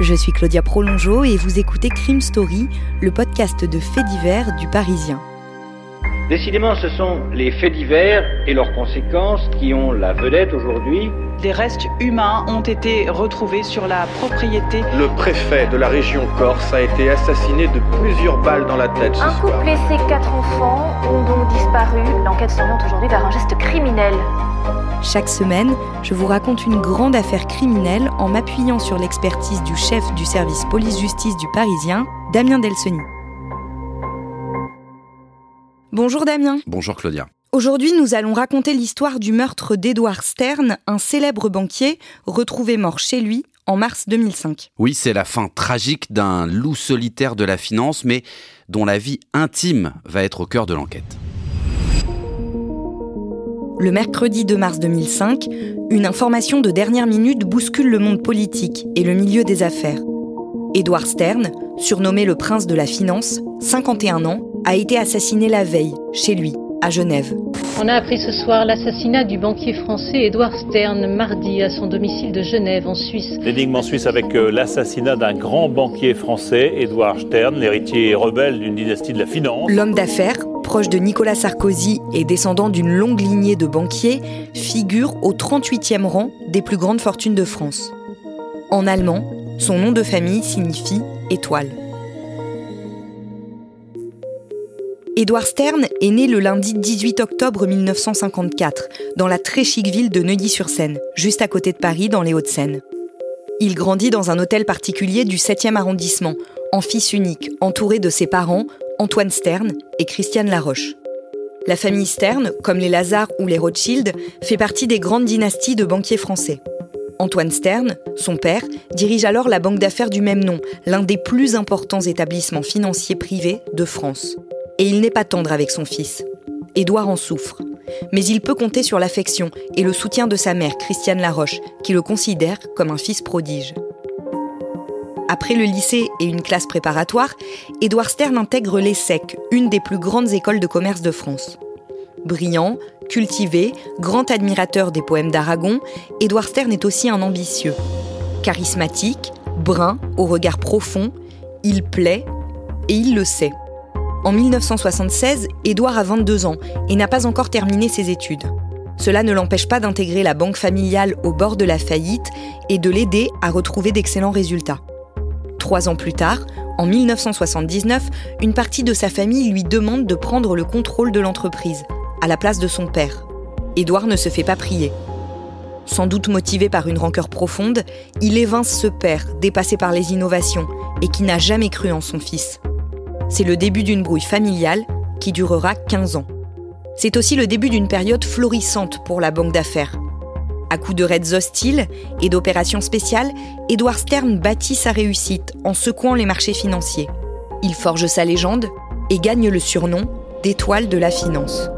je suis Claudia Prolongeau et vous écoutez Crime Story, le podcast de faits divers du Parisien. Décidément, ce sont les faits divers et leurs conséquences qui ont la vedette aujourd'hui. Des restes humains ont été retrouvés sur la propriété. Le préfet de la région Corse a été assassiné de plusieurs balles dans la tête. Ce Un soir. couple et ses quatre enfants ont donc disparu. L'enquête s'oriente aujourd'hui vers un geste criminel. Chaque semaine, je vous raconte une grande affaire criminelle en m'appuyant sur l'expertise du chef du service police-justice du Parisien, Damien Delseny. Bonjour Damien. Bonjour Claudia. Aujourd'hui, nous allons raconter l'histoire du meurtre d'Edouard Stern, un célèbre banquier retrouvé mort chez lui en mars 2005. Oui, c'est la fin tragique d'un loup solitaire de la finance, mais dont la vie intime va être au cœur de l'enquête. Le mercredi 2 mars 2005, une information de dernière minute bouscule le monde politique et le milieu des affaires. Edouard Stern, surnommé le prince de la finance, 51 ans, a été assassiné la veille, chez lui, à Genève. On a appris ce soir l'assassinat du banquier français Édouard Stern mardi à son domicile de Genève en Suisse. L'énigme en Suisse avec euh, l'assassinat d'un grand banquier français, Édouard Stern, l'héritier rebelle d'une dynastie de la finance. L'homme d'affaires, proche de Nicolas Sarkozy et descendant d'une longue lignée de banquiers, figure au 38e rang des plus grandes fortunes de France. En allemand, son nom de famille signifie étoile. Édouard Stern est né le lundi 18 octobre 1954 dans la très chic ville de Neuilly-sur-Seine, juste à côté de Paris dans les Hauts-de-Seine. Il grandit dans un hôtel particulier du 7e arrondissement, en fils unique, entouré de ses parents, Antoine Stern et Christiane Laroche. La famille Stern, comme les Lazare ou les Rothschild, fait partie des grandes dynasties de banquiers français. Antoine Stern, son père, dirige alors la banque d'affaires du même nom, l'un des plus importants établissements financiers privés de France. Et il n'est pas tendre avec son fils. Édouard en souffre. Mais il peut compter sur l'affection et le soutien de sa mère, Christiane Laroche, qui le considère comme un fils prodige. Après le lycée et une classe préparatoire, Édouard Stern intègre l'ESSEC, une des plus grandes écoles de commerce de France. Brillant, cultivé, grand admirateur des poèmes d'Aragon, Édouard Stern est aussi un ambitieux. Charismatique, brun, au regard profond, il plaît et il le sait. En 1976, Édouard a 22 ans et n'a pas encore terminé ses études. Cela ne l'empêche pas d'intégrer la banque familiale au bord de la faillite et de l'aider à retrouver d'excellents résultats. Trois ans plus tard, en 1979, une partie de sa famille lui demande de prendre le contrôle de l'entreprise, à la place de son père. Édouard ne se fait pas prier. Sans doute motivé par une rancœur profonde, il évince ce père, dépassé par les innovations, et qui n'a jamais cru en son fils. C'est le début d'une brouille familiale qui durera 15 ans. C'est aussi le début d'une période florissante pour la banque d'affaires. À coups de raids hostiles et d'opérations spéciales, Edward Stern bâtit sa réussite en secouant les marchés financiers. Il forge sa légende et gagne le surnom d'étoile de la finance.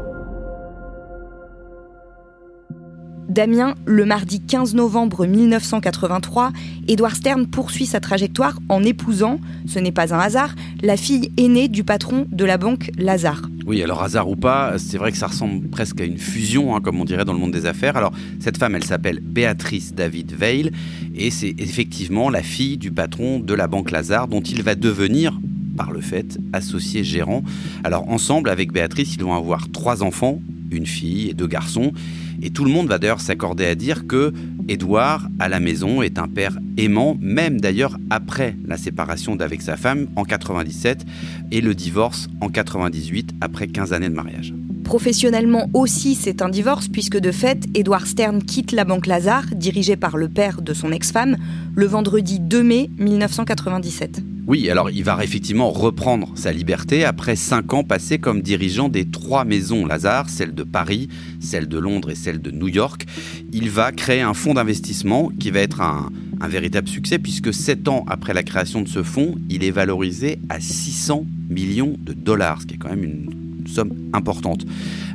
Damien, le mardi 15 novembre 1983, Edward Stern poursuit sa trajectoire en épousant, ce n'est pas un hasard, la fille aînée du patron de la banque Lazare. Oui, alors hasard ou pas, c'est vrai que ça ressemble presque à une fusion, hein, comme on dirait dans le monde des affaires. Alors, cette femme, elle s'appelle Béatrice David Veil, et c'est effectivement la fille du patron de la banque Lazare, dont il va devenir, par le fait, associé gérant. Alors, ensemble, avec Béatrice, ils vont avoir trois enfants, une fille et deux garçons. Et tout le monde va d'ailleurs s'accorder à dire que Édouard, à la maison, est un père aimant, même d'ailleurs après la séparation d'avec sa femme en 97 et le divorce en 98 après 15 années de mariage. Professionnellement aussi, c'est un divorce puisque de fait, Edward Stern quitte la banque Lazare, dirigée par le père de son ex-femme, le vendredi 2 mai 1997. Oui, alors il va effectivement reprendre sa liberté après cinq ans passés comme dirigeant des trois maisons Lazare, celle de Paris, celle de Londres et celle de New York. Il va créer un fonds d'investissement qui va être un, véritable succès puisque sept ans après la création de ce fonds, il est valorisé à 600 millions de dollars, ce qui est quand même une somme importante.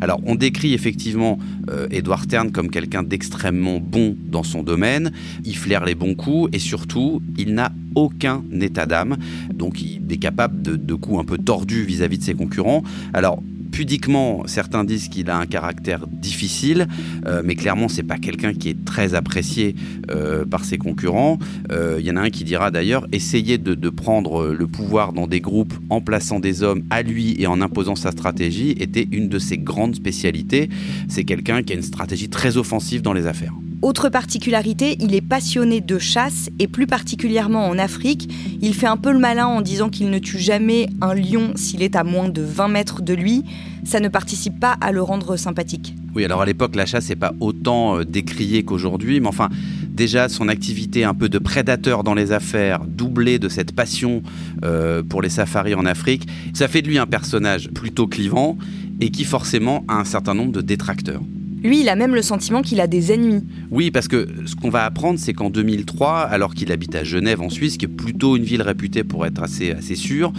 Alors, on décrit effectivement euh, Edward Stern comme quelqu'un d'extrêmement bon dans son domaine. Il flaire les bons coups et surtout, il n'a aucun état d'âme. Donc, il est capable de, coups un peu tordus vis-à-vis -vis de ses concurrents. Alors, pudiquement, certains disent qu'il a un caractère difficile, euh, mais clairement, c'est pas quelqu'un qui est très apprécié euh, par ses concurrents. Euh, il y en a un qui dira d'ailleurs essayer de, prendre le pouvoir dans des groupes en plaçant des hommes à lui et en imposant sa stratégie était une de ses grandes spécialités. C'est quelqu'un qui a une stratégie très offensive dans les affaires. Autre particularité, il est passionné de chasse et plus particulièrement en Afrique. Il fait un peu le malin en disant qu'il ne tue jamais un lion s'il est à moins de 20 mètres de lui. Ça ne participe pas à le rendre sympathique. Oui, alors à l'époque, la chasse n'est pas autant euh, décriée qu'aujourd'hui, mais enfin, déjà son activité un peu de prédateur dans les affaires, doublée de cette passion euh, pour les safaris en Afrique, ça fait de lui un personnage plutôt clivant et qui forcément a un certain nombre de détracteurs. Lui, il a même le sentiment qu'il a des ennemis. Oui, parce que ce qu'on va apprendre, c'est qu'en 2003, alors qu'il habite à Genève en Suisse, qui est plutôt une ville réputée pour être assez, assez sûre,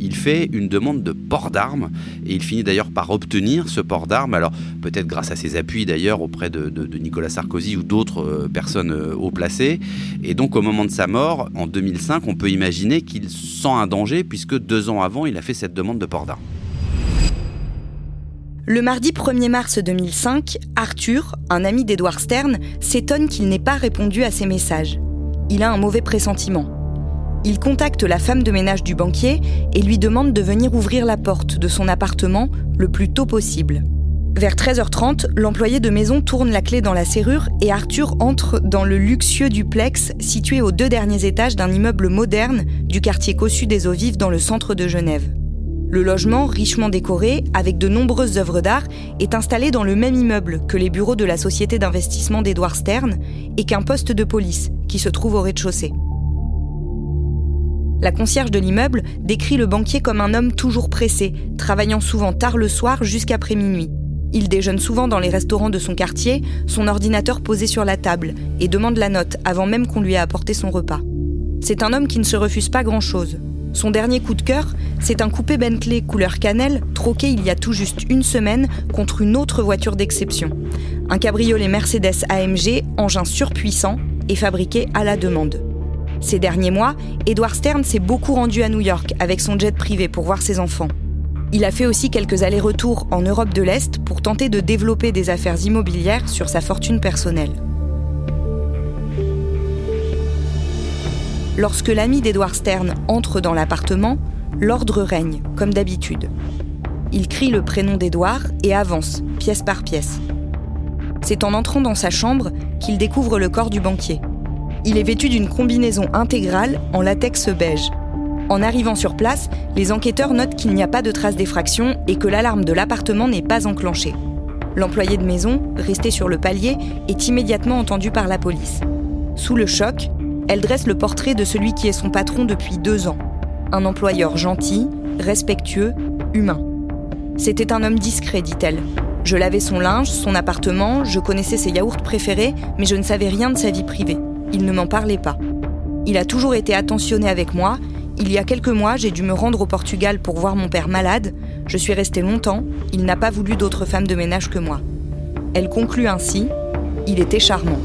il fait une demande de port d'armes et il finit d'ailleurs par obtenir ce port d'armes. Alors peut-être grâce à ses appuis d'ailleurs auprès de, Nicolas Sarkozy ou d'autres euh, personnes euh, haut placées. Et donc au moment de sa mort, en 2005, on peut imaginer qu'il sent un danger puisque deux ans avant, il a fait cette demande de port d'armes. Le mardi 1er mars 2005, Arthur, un ami d'Edward Stern, s'étonne qu'il n'ait pas répondu à ses messages. Il a un mauvais pressentiment. Il contacte la femme de ménage du banquier et lui demande de venir ouvrir la porte de son appartement le plus tôt possible. Vers 13h30, l'employé de maison tourne la clé dans la serrure et Arthur entre dans le luxueux duplex situé aux deux derniers étages d'un immeuble moderne du quartier Cossu des Eaux Vives dans le centre de Genève. Le logement, richement décoré, avec de nombreuses œuvres d'art, est installé dans le même immeuble que les bureaux de la société d'investissement d'Edouard Stern et qu'un poste de police, qui se trouve au rez-de-chaussée. La concierge de l'immeuble décrit le banquier comme un homme toujours pressé, travaillant souvent tard le soir jusqu'après minuit. Il déjeune souvent dans les restaurants de son quartier, son ordinateur posé sur la table, et demande la note avant même qu'on lui ait apporté son repas. C'est un homme qui ne se refuse pas grand-chose. Son dernier coup de cœur, c'est un coupé Bentley couleur cannelle troqué il y a tout juste une semaine contre une autre voiture d'exception. Un cabriolet Mercedes AMG, engin surpuissant et fabriqué à la demande. Ces derniers mois, Edward Stern s'est beaucoup rendu à New York avec son jet privé pour voir ses enfants. Il a fait aussi quelques allers-retours en Europe de l'Est pour tenter de développer des affaires immobilières sur sa fortune personnelle. Lorsque l'ami d'Edward Stern entre dans l'appartement, l'ordre règne, comme d'habitude. Il crie le prénom d'Edward et avance, pièce par pièce. C'est en entrant dans sa chambre qu'il découvre le corps du banquier. Il est vêtu d'une combinaison intégrale en latex beige. En arrivant sur place, les enquêteurs notent qu'il n'y a pas de traces d'effraction et que l'alarme de l'appartement n'est pas enclenchée. L'employé de maison, resté sur le palier, est immédiatement entendu par la police. Sous le choc, elle dresse le portrait de celui qui est son patron depuis deux ans. Un employeur gentil, respectueux, humain. C'était un homme discret, dit-elle. Je lavais son linge, son appartement, je connaissais ses yaourts préférés, mais je ne savais rien de sa vie privée. Il ne m'en parlait pas. Il a toujours été attentionné avec moi. Il y a quelques mois, j'ai dû me rendre au Portugal pour voir mon père malade. Je suis restée longtemps. Il n'a pas voulu d'autres femmes de ménage que moi. Elle conclut ainsi Il était charmant.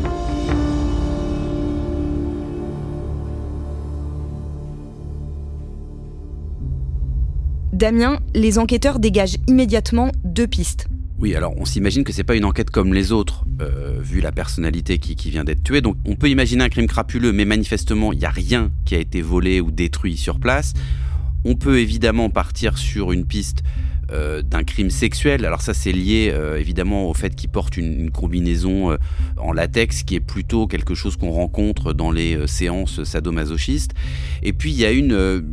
Damien, les enquêteurs dégagent immédiatement deux pistes. Oui, alors on s'imagine que c'est pas une enquête comme les autres, euh, vu la personnalité qui, vient d'être tuée. Donc on peut imaginer un crime crapuleux, mais manifestement il n'y a rien qui a été volé ou détruit sur place. On peut évidemment partir sur une piste euh, d'un crime sexuel. Alors ça c'est lié euh, évidemment au fait qu'il porte une, combinaison en latex qui est plutôt quelque chose qu'on rencontre dans les séances sadomasochistes. Et puis il y a une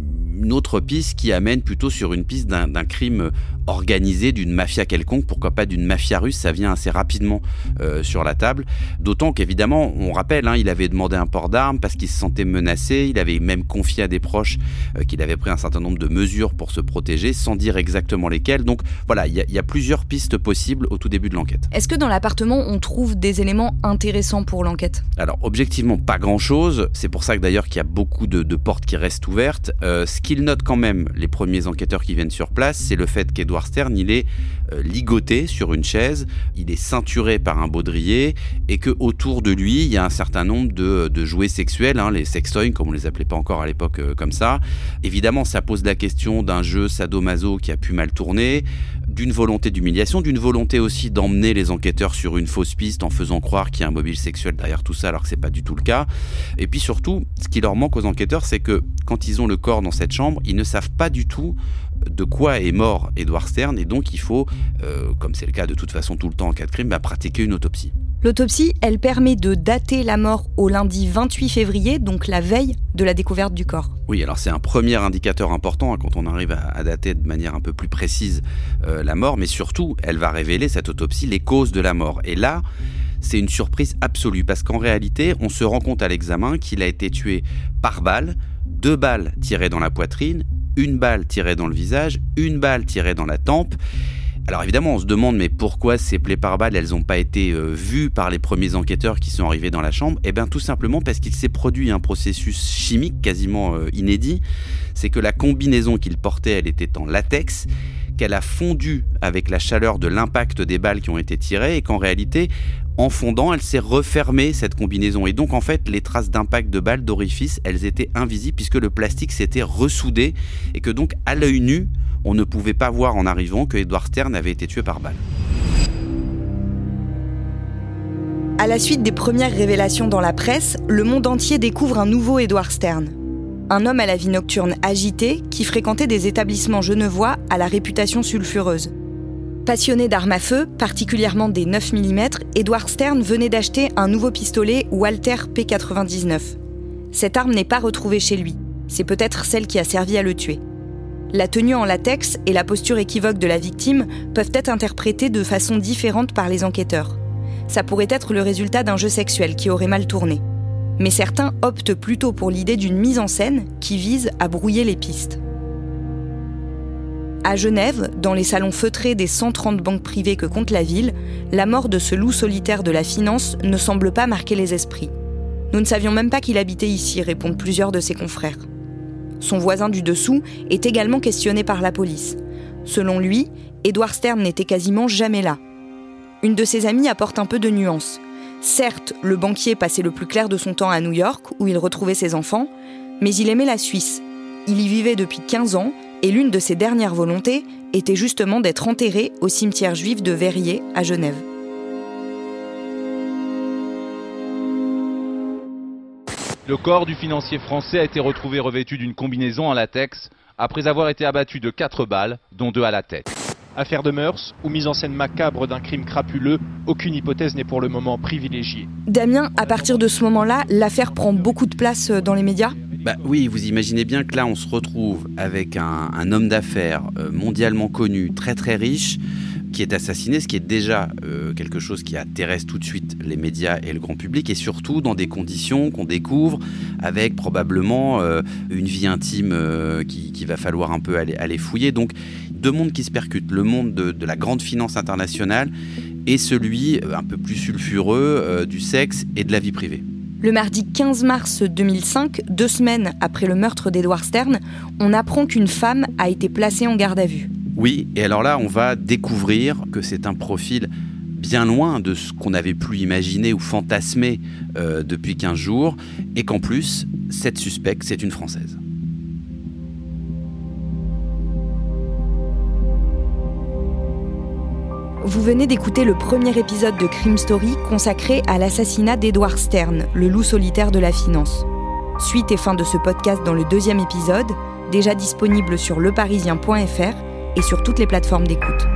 autre piste qui amène plutôt sur une piste d'un crime organisé, d'une mafia quelconque, pourquoi pas d'une mafia russe, ça vient assez rapidement euh, sur la table. D'autant qu'évidemment, on rappelle, hein, il avait demandé un port d'armes parce qu'il se sentait menacé, il avait même confié à des proches euh, qu'il avait pris un certain nombre de mesures pour se protéger, sans dire exactement lesquelles. Donc voilà, il y, a- il y a plusieurs pistes possibles au tout début de l'enquête. Est-ce que dans l'appartement, on trouve des éléments intéressants pour l'enquête? Alors objectivement pas grand-chose, c'est pour ça que d'ailleurs qu'il y a beaucoup de, de portes qui restent ouvertes. Euh, ce qu'ils notent quand même, les premiers enquêteurs qui viennent sur place, c'est le fait qu'Edward Stern, il est euh, ligoté sur une chaise, il est ceinturé par un baudrier et que autour de lui, il y a un certain nombre de, jouets sexuels, hein, les sextoys comme on les appelait pas encore à l'époque euh, comme ça. Évidemment, ça pose la question d'un jeu sadomaso qui a pu mal tourner, d'une volonté d'humiliation, d'une volonté aussi d'emmener les enquêteurs sur une fausse piste en faisant croire qu'il y a un mobile sexuel derrière tout ça alors que c'est pas du tout le cas. Et puis surtout, ce qui leur manque aux enquêteurs, c'est que quand ils ont le corps dans cette chambre, ils ne savent pas du tout de quoi est mort Edward Stern et donc il faut, euh, comme c'est le cas de toute façon tout le temps en cas de crime, bah, pratiquer une autopsie. L'autopsie, elle permet de dater la mort au lundi 28 février, donc la veille de la découverte du corps. Oui, alors c'est un premier indicateur important hein, quand on arrive à, à dater de manière un peu plus précise euh, la mort, mais surtout, elle va révéler, cette autopsie, les causes de la mort. Et là, c'est une surprise absolue, parce qu'en réalité, on se rend compte à l'examen qu'il a été tué par balle, deux balles tirées dans la poitrine, une balle tirée dans le visage, une balle tirée dans la tempe. Alors évidemment, on se demande mais pourquoi ces plaies par balle, elles n'ont pas été euh, vues par les premiers enquêteurs qui sont arrivés dans la chambre? Eh bien tout simplement parce qu'il s'est produit un processus chimique quasiment euh, inédit. C'est que la combinaison qu'il portait, elle était en latex, qu'elle a fondu avec la chaleur de l'impact des balles qui ont été tirées et qu'en réalité, en fondant, elle s'est refermée cette combinaison. Et donc en fait, les traces d'impact de balles d'orifice, elles étaient invisibles puisque le plastique s'était ressoudé et que donc à l'œil nu, on ne pouvait pas voir en arrivant que Edward Stern avait été tué par balle. À la suite des premières révélations dans la presse, le monde entier découvre un nouveau Edward Stern. Un homme à la vie nocturne agitée qui fréquentait des établissements genevois à la réputation sulfureuse. Passionné d'armes à feu, particulièrement des 9 mm, Edward Stern venait d'acheter un nouveau pistolet Walter P99. Cette arme n'est pas retrouvée chez lui. C'est peut-être celle qui a servi à le tuer. La tenue en latex et la posture équivoque de la victime peuvent être interprétées de façon différente par les enquêteurs. Ça pourrait être le résultat d'un jeu sexuel qui aurait mal tourné. Mais certains optent plutôt pour l'idée d'une mise en scène qui vise à brouiller les pistes. À Genève, dans les salons feutrés des 130 banques privées que compte la ville, la mort de ce loup solitaire de la finance ne semble pas marquer les esprits. Nous ne savions même pas qu'il habitait ici, répondent plusieurs de ses confrères. Son voisin du dessous est également questionné par la police. Selon lui, Edward Stern n'était quasiment jamais là. Une de ses amies apporte un peu de nuance. Certes, le banquier passait le plus clair de son temps à New York, où il retrouvait ses enfants, mais il aimait la Suisse. Il y vivait depuis 15 ans, et l'une de ses dernières volontés était justement d'être enterré au cimetière juif de Verrier, à Genève. Le corps du financier français a été retrouvé revêtu d'une combinaison en latex après avoir été abattu de 4 balles, dont 2 à la tête. Affaire de mœurs ou mise en scène macabre d'un crime crapuleux, aucune hypothèse n'est pour le moment privilégiée. Damien, à partir de ce moment-là, l'affaire prend beaucoup de place euh, dans les médias? Bah oui, vous imaginez bien que là, on se retrouve avec un, homme d'affaires euh, mondialement connu, très très riche, qui est assassiné, ce qui est déjà euh, quelque chose qui intéresse tout de suite les médias et le grand public, et surtout dans des conditions qu'on découvre, avec probablement euh, une vie intime euh, qui, va falloir un peu aller, aller fouiller. Donc deux mondes qui se percutent, le monde de, la grande finance internationale et celui un peu plus sulfureux du sexe et de la vie privée. Le mardi 15 mars 2005, deux semaines après le meurtre d'Edward Stern, on apprend qu'une femme a été placée en garde à vue. Oui, et alors là, on va découvrir que c'est un profil bien loin de ce qu'on avait pu imaginer ou fantasmer euh, depuis 15 jours, et qu'en plus, cette suspecte, c'est une Française. Vous venez d'écouter le premier épisode de Crime Story consacré à l'assassinat d'Edward Stern, le loup solitaire de la finance. Suite et fin de ce podcast dans le deuxième épisode, déjà disponible sur leparisien.fr et sur toutes les plateformes d'écoute.